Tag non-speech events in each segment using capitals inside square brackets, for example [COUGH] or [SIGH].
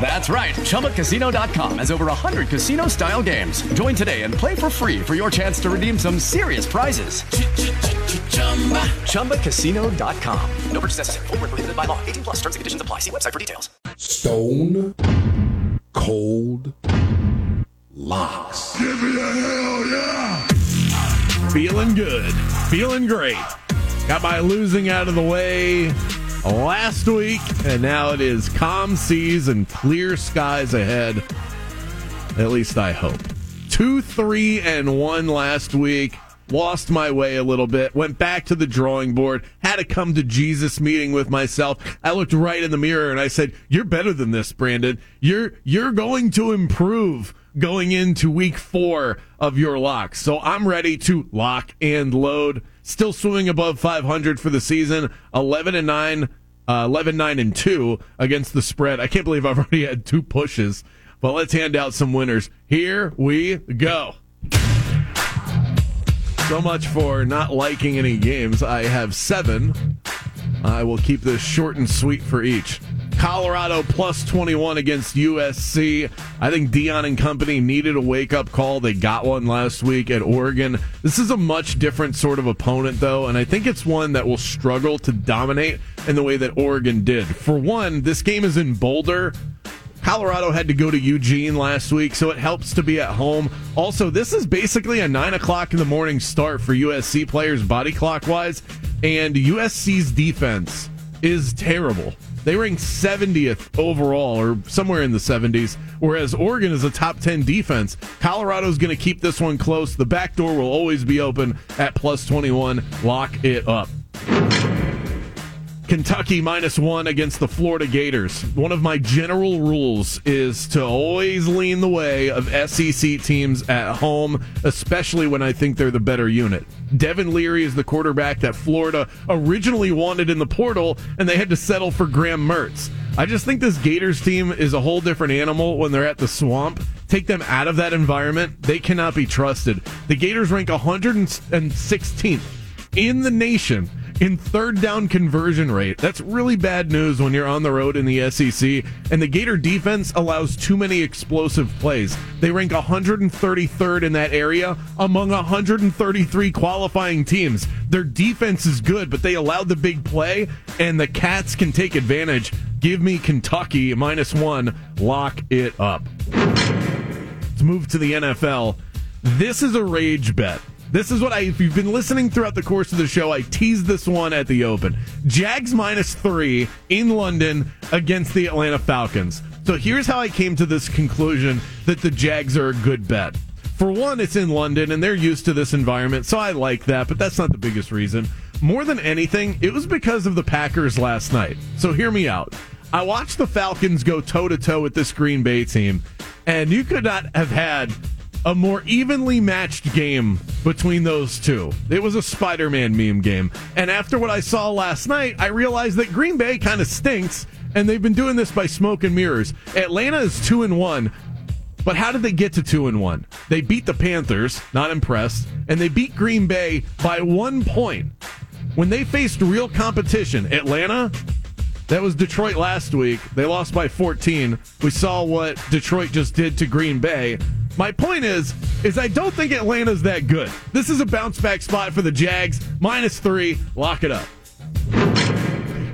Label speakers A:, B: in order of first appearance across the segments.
A: That's right. ChumbaCasino.com has over 100 casino style games. Join today and play for free for your chance to redeem some serious prizes. ChumbaCasino.com. No purchase necessary. Full prohibited by law. 18 plus terms and conditions apply. See website for details.
B: Stone Cold Locks.
C: Give me a hell yeah!
D: Feeling good. Feeling great. Got my losing out of the way last week, and now it is calm seas and clear skies ahead. At least I hope. Two, three, and one last week. Lost my way a little bit. Went back to the drawing board. Had to come to Jesus meeting with myself. I looked right in the mirror and I said, "You're better than this, Brandon. You're you're going to improve." Going into week four of your lock. So I'm ready to lock and load still swimming above 500 for the season 11 and 9 uh, 11 9 and 2 against the spread i can't believe i've [LAUGHS] already had two pushes but let's hand out some winners here we go so much for not liking any games i have seven i will keep this short and sweet for each Colorado plus 21 against USC. I think Deion and company needed a wake up call. They got one last week at Oregon. This is a much different sort of opponent, though, and I think it's one that will struggle to dominate in the way that Oregon did. For one, this game is in Boulder. Colorado had to go to Eugene last week, so it helps to be at home. Also, this is basically a 9 o'clock in the morning start for USC players body clock wise, and USC's defense is terrible. They rank 70th overall, or somewhere in the 70s, whereas Oregon is a top 10 defense. Colorado's going to keep this one close. The back door will always be open at plus 21. Lock it up. Kentucky minus one against the Florida Gators. One of my general rules is to always lean the way of SEC teams at home, especially when I think they're the better unit. Devin Leary is the quarterback that Florida originally wanted in the portal, and they had to settle for Graham Mertz. I just think this Gators team is a whole different animal when they're at the swamp. Take them out of that environment, they cannot be trusted. The Gators rank 116th in the nation in third down conversion rate. That's really bad news when you're on the road in the SEC. And the Gator defense allows too many explosive plays. They rank 133rd in that area among 133 qualifying teams. Their defense is good, but they allowed the big play, and the Cats can take advantage. Give me Kentucky minus one. Lock it up. Let's move to the NFL. This is a rage bet. This is what I, if you've been listening throughout the course of the show, I teased this one at the open. Jags minus three in London against the Atlanta Falcons. So here's how I came to this conclusion that the Jags are a good bet. For one, it's in London and they're used to this environment, so I like that, but that's not the biggest reason. More than anything, it was because of the Packers last night. So hear me out. I watched the Falcons go toe to toe with this Green Bay team, and you could not have had a more evenly matched game between those two. It was a Spider Man meme game. And after what I saw last night, I realized that Green Bay kind of stinks, and they've been doing this by smoke and mirrors. Atlanta is 2 and 1. But how did they get to 2 and 1? They beat the Panthers, not impressed, and they beat Green Bay by 1 point. When they faced real competition, Atlanta that was Detroit last week. They lost by 14. We saw what Detroit just did to Green Bay. My point is, is I don't think Atlanta's that good. This is a bounce back spot for the Jags. Minus three. Lock it up.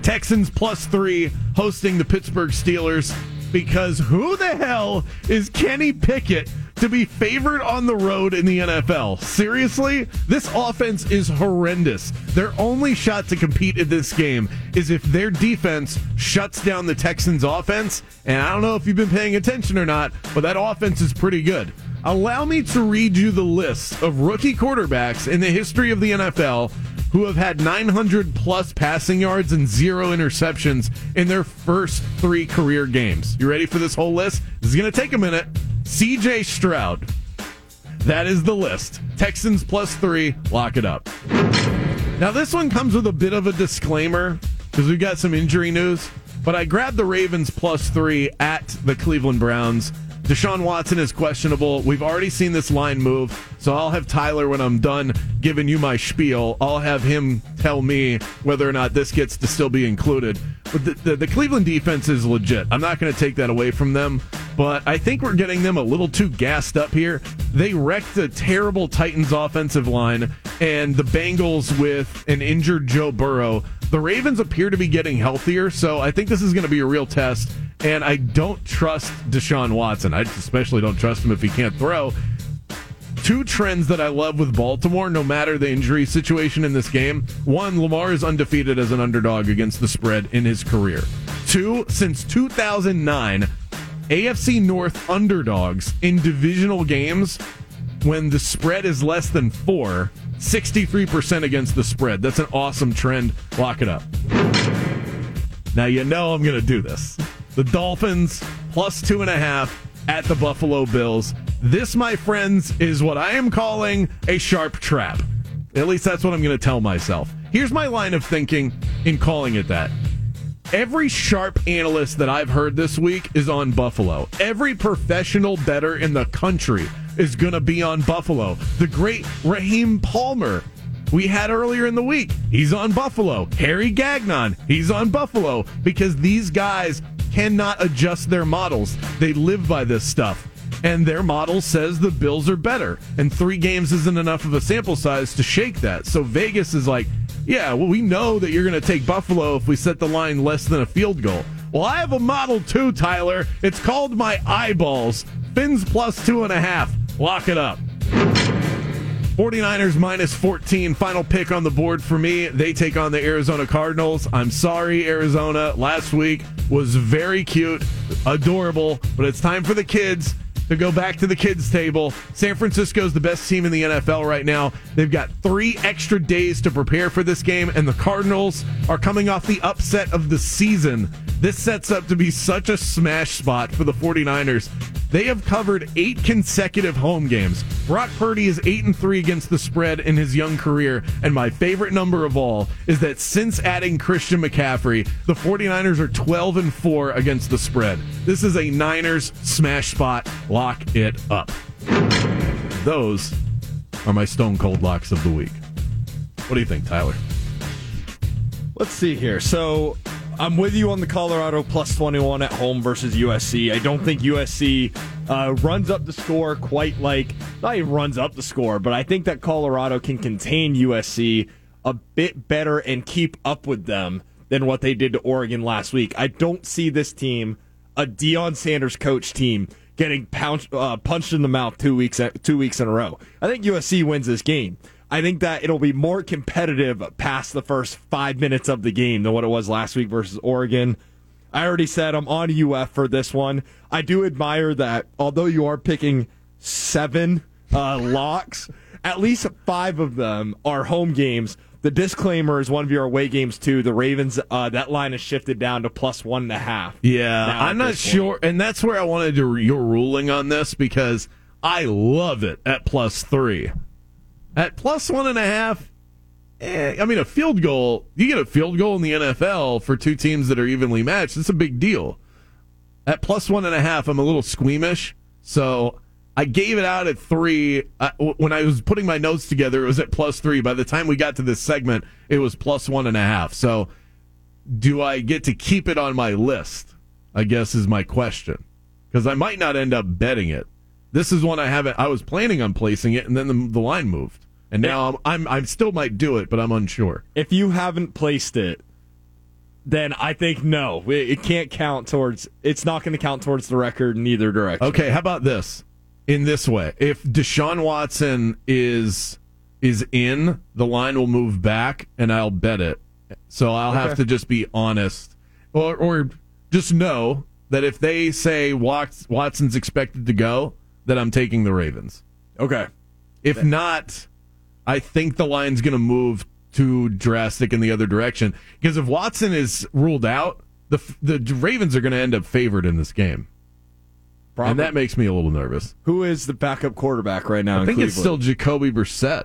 D: Texans plus three hosting the Pittsburgh Steelers because who the hell is Kenny Pickett to be favored on the road in the NFL. Seriously? This offense is horrendous. Their only shot to compete in this game is if their defense shuts down the Texans' offense. And I don't know if you've been paying attention or not, but that offense is pretty good. Allow me to read you the list of rookie quarterbacks in the history of the NFL who have had 900 plus passing yards and zero interceptions in their first three career games. You ready for this whole list? This is going to take a minute. CJ Stroud. That is the list. Texans plus three. Lock it up. Now, this one comes with a bit of a disclaimer because we've got some injury news. But I grabbed the Ravens plus three at the Cleveland Browns. Deshaun Watson is questionable. We've already seen this line move, so I'll have Tyler when I'm done giving you my spiel. I'll have him tell me whether or not this gets to still be included. But the, the, the Cleveland defense is legit. I'm not going to take that away from them, but I think we're getting them a little too gassed up here. They wrecked the terrible Titans offensive line and the Bengals with an injured Joe Burrow. The Ravens appear to be getting healthier, so I think this is going to be a real test. And I don't trust Deshaun Watson. I especially don't trust him if he can't throw. Two trends that I love with Baltimore, no matter the injury situation in this game. One, Lamar is undefeated as an underdog against the spread in his career. Two, since 2009, AFC North underdogs in divisional games when the spread is less than four, 63% against the spread. That's an awesome trend. Lock it up. Now, you know I'm going to do this. The Dolphins plus two and a half at the Buffalo Bills. This, my friends, is what I am calling a sharp trap. At least that's what I'm going to tell myself. Here's my line of thinking in calling it that. Every sharp analyst that I've heard this week is on Buffalo. Every professional better in the country is going to be on Buffalo. The great Raheem Palmer we had earlier in the week. He's on Buffalo. Harry Gagnon, he's on Buffalo because these guys cannot adjust their models. They live by this stuff. And their model says the Bills are better. And three games isn't enough of a sample size to shake that. So Vegas is like, yeah, well, we know that you're going to take Buffalo if we set the line less than a field goal. Well, I have a model too, Tyler. It's called my eyeballs. Fins plus two and a half. Lock it up. 49ers minus 14. Final pick on the board for me. They take on the Arizona Cardinals. I'm sorry, Arizona. Last week was very cute, adorable, but it's time for the kids to go back to the kids' table. San Francisco's the best team in the NFL right now. They've got three extra days to prepare for this game, and the Cardinals are coming off the upset of the season. This sets up to be such a smash spot for the 49ers. They have covered eight consecutive home games. Brock Purdy is 8 and 3 against the spread in his young career. And my favorite number of all is that since adding Christian McCaffrey, the 49ers are 12 and 4 against the spread. This is a Niners smash spot. Lock it up. Those are my stone cold locks of the week. What do you think, Tyler?
E: Let's see here. So I'm with you on the Colorado plus 21 at home versus USC. I don't think USC uh, runs up the score quite like, not even runs up the score, but I think that Colorado can contain USC a bit better and keep up with them than what they did to Oregon last week. I don't see this team, a Deion Sanders coach team, getting pounced, uh, punched in the mouth two weeks two weeks in a row. I think USC wins this game. I think that it'll be more competitive past the first five minutes of the game than what it was last week versus Oregon. I already said I'm on UF for this one. I do admire that, although you are picking seven uh, [LAUGHS] locks, at least five of them are home games. The disclaimer is one of your away games too. The Ravens, uh, that line has shifted down to plus one and a half.
D: Yeah, I'm not sure, and that's where I wanted to, your ruling on this because I love it at plus three. At plus one and a half, eh, I mean, a field goal, you get a field goal in the NFL for two teams that are evenly matched. It's a big deal. At plus one and a half, I'm a little squeamish. So I gave it out at three. Uh, when I was putting my notes together, it was at plus three. By the time we got to this segment, it was plus one and a half. So do I get to keep it on my list? I guess is my question. Because I might not end up betting it. This is one I haven't. I was planning on placing it, and then the, the line moved, and now I'm, I'm I still might do it, but I'm unsure.
E: If you haven't placed it, then I think no, it, it can't count towards. It's not going to count towards the record in either direction.
D: Okay, how about this? In this way, if Deshaun Watson is is in, the line will move back, and I'll bet it. So I'll okay. have to just be honest, or or just know that if they say Watson's expected to go, that I'm taking the Ravens.
E: Okay.
D: If not, I think the line's going to move too drastic in the other direction because if Watson is ruled out, the the Ravens are going to end up favored in this game. Probably. And that makes me a little nervous.
E: Who is the backup quarterback right now?
D: I think it's still Jacoby Brissett.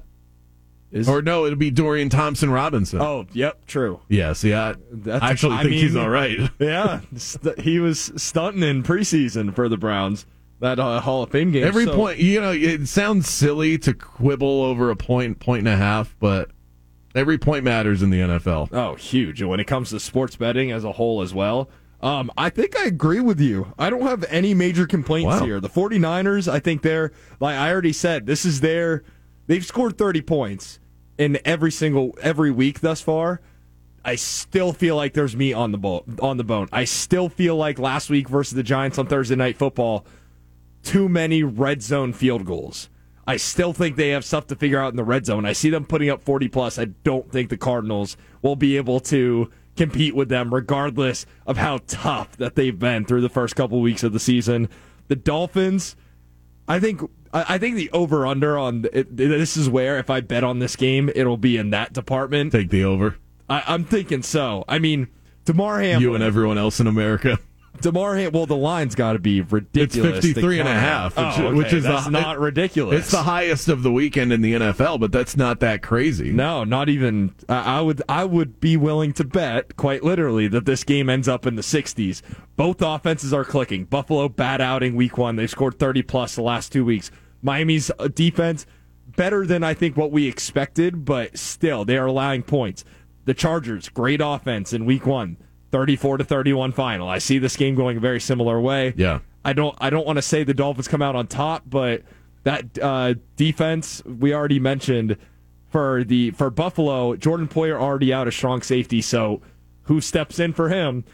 E: Is-
D: or no, it'll be Dorian Thompson Robinson.
E: Oh, yep, true.
D: yeah. See, I,
E: That's-
D: I actually
E: I
D: think he's all right.
E: Yeah, st- he was stunting in preseason for the Browns. That uh, Hall of Fame game.
D: Every
E: So-
D: point, you know, it sounds silly to quibble over a point, point and a half, but every point matters in the NFL.
E: Oh, huge. And when it comes to sports betting as a whole as well, um, I think I agree with you. I don't have any major complaints
D: Wow.
E: here. The 49ers, I think they're, like I already said, this is their, they've scored 30 points in every single, every week thus far. I still feel like there's meat on the bone. On the bone, I still feel like last week versus the Giants on Thursday Night Football, too many red zone field goals. I still think they have stuff to figure out in the red zone. I see them putting up 40 plus. I don't think the Cardinals will be able to compete with them, regardless of how tough that they've been through the first couple weeks of the season. The Dolphins, I think. I think the over under on it, this is where if I bet on this game, it'll be in that department.
D: Take the over.
E: I, I'm thinking so. I mean, Damar Hamlin.
D: You and everyone else in America.
E: Damar Ham- Well, the line's got to be ridiculous.
D: It's 53 and a half, which-
E: Oh,
D: which is the-
E: not ridiculous.
D: It's the highest of the weekend in the NFL, but that's not that crazy.
E: No, not even. I I would. I would be willing to bet, quite literally, that this game ends up in the 60s. Both offenses are clicking. Buffalo bad outing week one. They've scored 30 plus the last two weeks. Miami's uh, defense better than I think what we expected, but still they are allowing points. The Chargers great offense in week one. 34 to 31 final. I see this game going a very similar way.
D: Yeah.
E: I don't I don't want to say the Dolphins come out on top, but that uh, defense we already mentioned for the for Buffalo, Jordan Poyer already out a strong safety, so who steps in for him?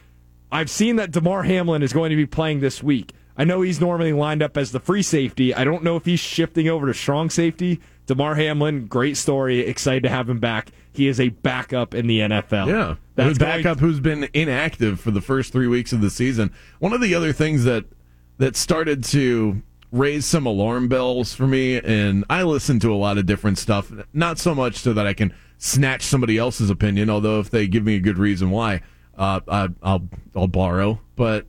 E: I've seen that Damar Hamlin is going to be playing this week. I know he's normally lined up as the free safety. I don't know if he's shifting over to strong safety. Damar Hamlin, great story. Excited to have him back. He is a backup in the NFL.
D: Yeah.
E: That's
D: backup who's been inactive for the first three weeks of the season. One of the other things that that started to raise some alarm bells for me, and I listen to a lot of different stuff, not so much so that I can snatch somebody else's opinion, although if they give me a good reason why, uh, I, I'll I'll borrow. But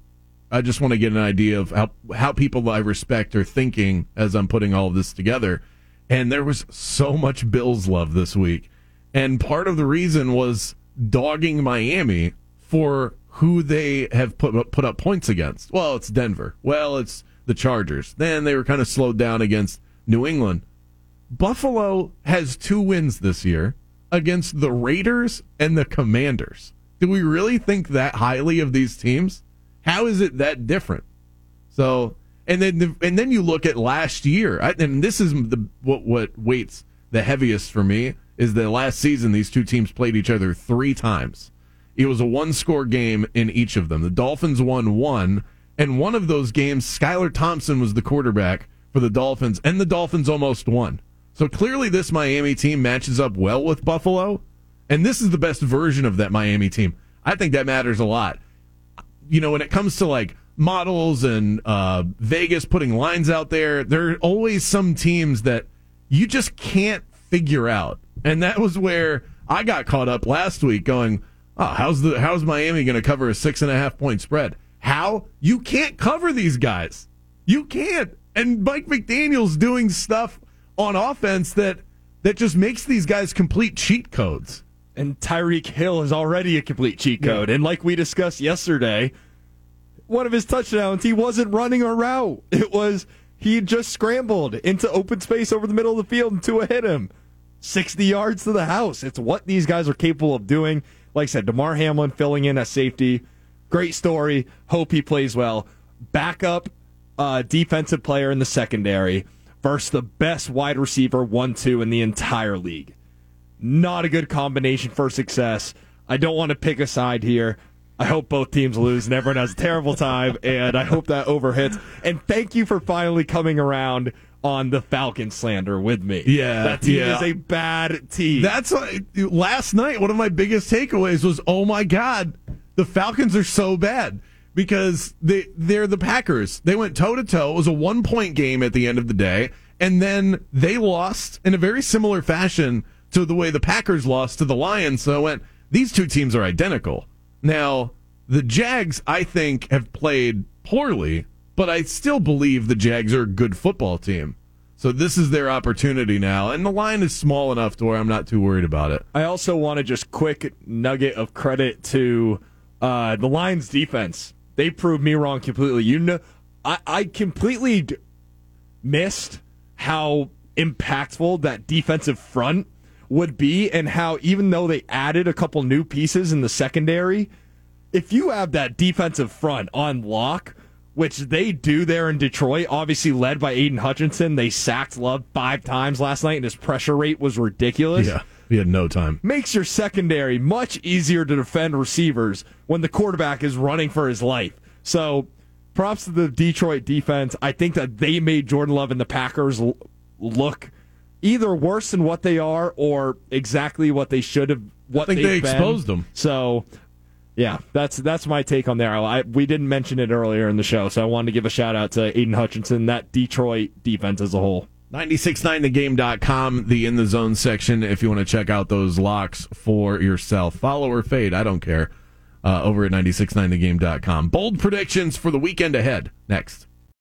D: I just want to get an idea of how how people I respect are thinking as I'm putting all of this together. And there was so much Bills love this week. And part of the reason was dogging Miami for who they have put put up points against. Well, it's Denver. Well, it's the Chargers. Then they were kind of slowed down against New England. Buffalo has two wins this year against the Raiders and the Commanders. Do we really think that highly of these teams? How is it that different? So, and then and then you look at last year, I, and this is the what what weights the heaviest for me is that last season these two teams played each other three times. It was a one score game in each of them. The Dolphins won one, and one of those games, Skylar Thompson was the quarterback for the Dolphins, and the Dolphins almost won. So clearly, this Miami team matches up well with Buffalo, and this is the best version of that Miami team. I think that matters a lot. You know, when it comes to like models and uh, Vegas putting lines out there, there are always some teams that you just can't figure out. And that was where I got caught up last week going, oh, how's the how's Miami going to cover a six and a half point spread? How? You can't cover these guys. You can't. And Mike McDaniel's doing stuff on offense that that just makes these guys complete cheat codes.
E: And Tyreek Hill is already a complete cheat code. And like we discussed yesterday, one of his touchdowns, he wasn't running a route. It was he just scrambled into open space over the middle of the field and Tua hit him. 60 yards to the house. It's what these guys are capable of doing. Like I said, Damar Hamlin filling in as safety. Great story. Hope he plays well. Backup uh, defensive player in the secondary versus the best wide receiver 1 2 in the entire league not a good combination for success. I don't want to pick a side here. I hope both teams lose and everyone has a terrible time, and I hope that overhits. And thank you for finally coming around on the Falcon slander with me.
D: Yeah,
E: that team
D: yeah.
E: is a bad team.
D: That's why last night one of my biggest takeaways was, "Oh my god, the Falcons are so bad." Because they they're the Packers. They went toe to toe. It was a one point game at the end of the day, and then they lost in a very similar fashion to the way the Packers lost to the Lions. So I went, these two teams are identical. Now, the Jags, I think, have played poorly, but I still believe the Jags are a good football team. So this is their opportunity now, and the line is small enough to where I'm not too worried about it.
E: I also want to just quick nugget of credit to uh, the Lions defense. They proved me wrong completely. You know, I, I completely d- missed how impactful that defensive front would be, and how even though they added a couple new pieces in the secondary, if you have that defensive front on lock, which they do there in Detroit, obviously led by Aidan Hutchinson, they sacked Love five times last night, and his pressure rate was ridiculous
D: Yeah, he had no time.
E: makes your secondary much easier to defend receivers when the quarterback is running for his life. So, props to the Detroit defense. I think that they made Jordan Love and the Packers look either worse than what they are or exactly what they should have. What
D: think they
E: they've been.
D: exposed them.
E: So, yeah, that's that's my take on there. I, we didn't mention it earlier in the show, so I wanted to give a shout out to Aidan Hutchinson, that Detroit defense as a whole.
D: 969thegame.com, the in the zone section, if you want to check out those locks for yourself. Follow or fade, I don't care. Uh, over at 969thegame.com. Bold predictions for the weekend ahead. Next.